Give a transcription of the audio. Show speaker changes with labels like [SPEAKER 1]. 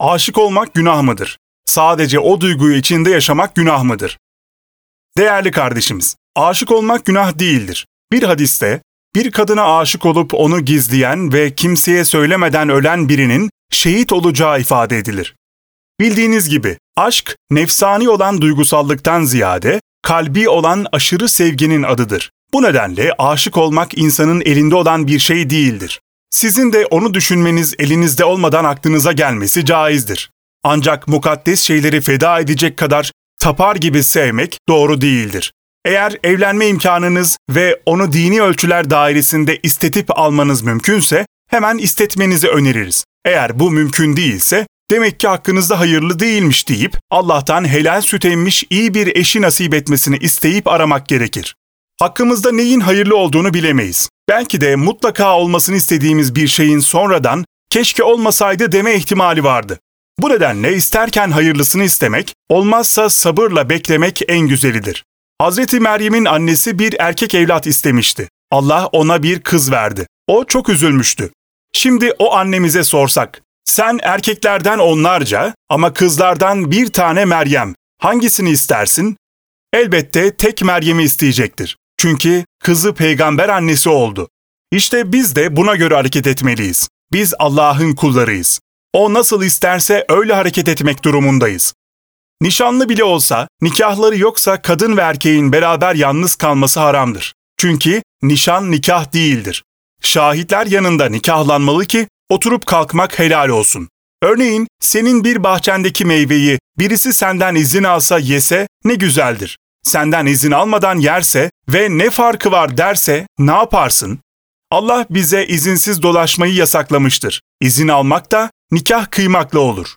[SPEAKER 1] Aşık olmak günah mıdır? Sadece o duyguyu içinde yaşamak günah mıdır? Değerli kardeşimiz, aşık olmak günah değildir. Bir hadiste bir kadına aşık olup onu gizleyen ve kimseye söylemeden ölen birinin şehit olacağı ifade edilir. Bildiğiniz gibi aşk nefsani olan duygusallıktan ziyade kalbi olan aşırı sevginin adıdır. Bu nedenle aşık olmak insanın elinde olan bir şey değildir. Sizin de onu düşünmeniz elinizde olmadan aklınıza gelmesi caizdir. Ancak mukaddes şeyleri feda edecek kadar tapar gibi sevmek doğru değildir. Eğer evlenme imkanınız ve onu dini ölçüler dairesinde istetip almanız mümkünse hemen istetmenizi öneririz. Eğer bu mümkün değilse demek ki hakkınızda hayırlı değilmiş deyip Allah'tan helal süt emmiş iyi bir eşi nasip etmesini isteyip aramak gerekir. Hakkımızda neyin hayırlı olduğunu bilemeyiz. Belki de mutlaka olmasını istediğimiz bir şeyin sonradan keşke olmasaydı deme ihtimali vardı. Bu nedenle isterken hayırlısını istemek, olmazsa sabırla beklemek en güzelidir. Hazreti Meryem'in annesi bir erkek evlat istemişti. Allah ona bir kız verdi. O çok üzülmüştü. Şimdi o annemize sorsak, sen erkeklerden onlarca ama kızlardan bir tane Meryem, hangisini istersin? Elbette tek Meryem'i isteyecektir. Çünkü kızı peygamber annesi oldu. İşte biz de buna göre hareket etmeliyiz. Biz Allah'ın kullarıyız. O nasıl isterse öyle hareket etmek durumundayız. Nişanlı bile olsa, nikahları yoksa kadın ve erkeğin beraber yalnız kalması haramdır. Çünkü nişan nikah değildir. Şahitler yanında nikahlanmalı ki oturup kalkmak helal olsun. Örneğin senin bir bahçendeki meyveyi birisi senden izin alsa yese ne güzeldir. Senden izin almadan yerse ve ne farkı var derse ne yaparsın? Allah bize izinsiz dolaşmayı yasaklamıştır. İzin almak da nikah kıymakla olur.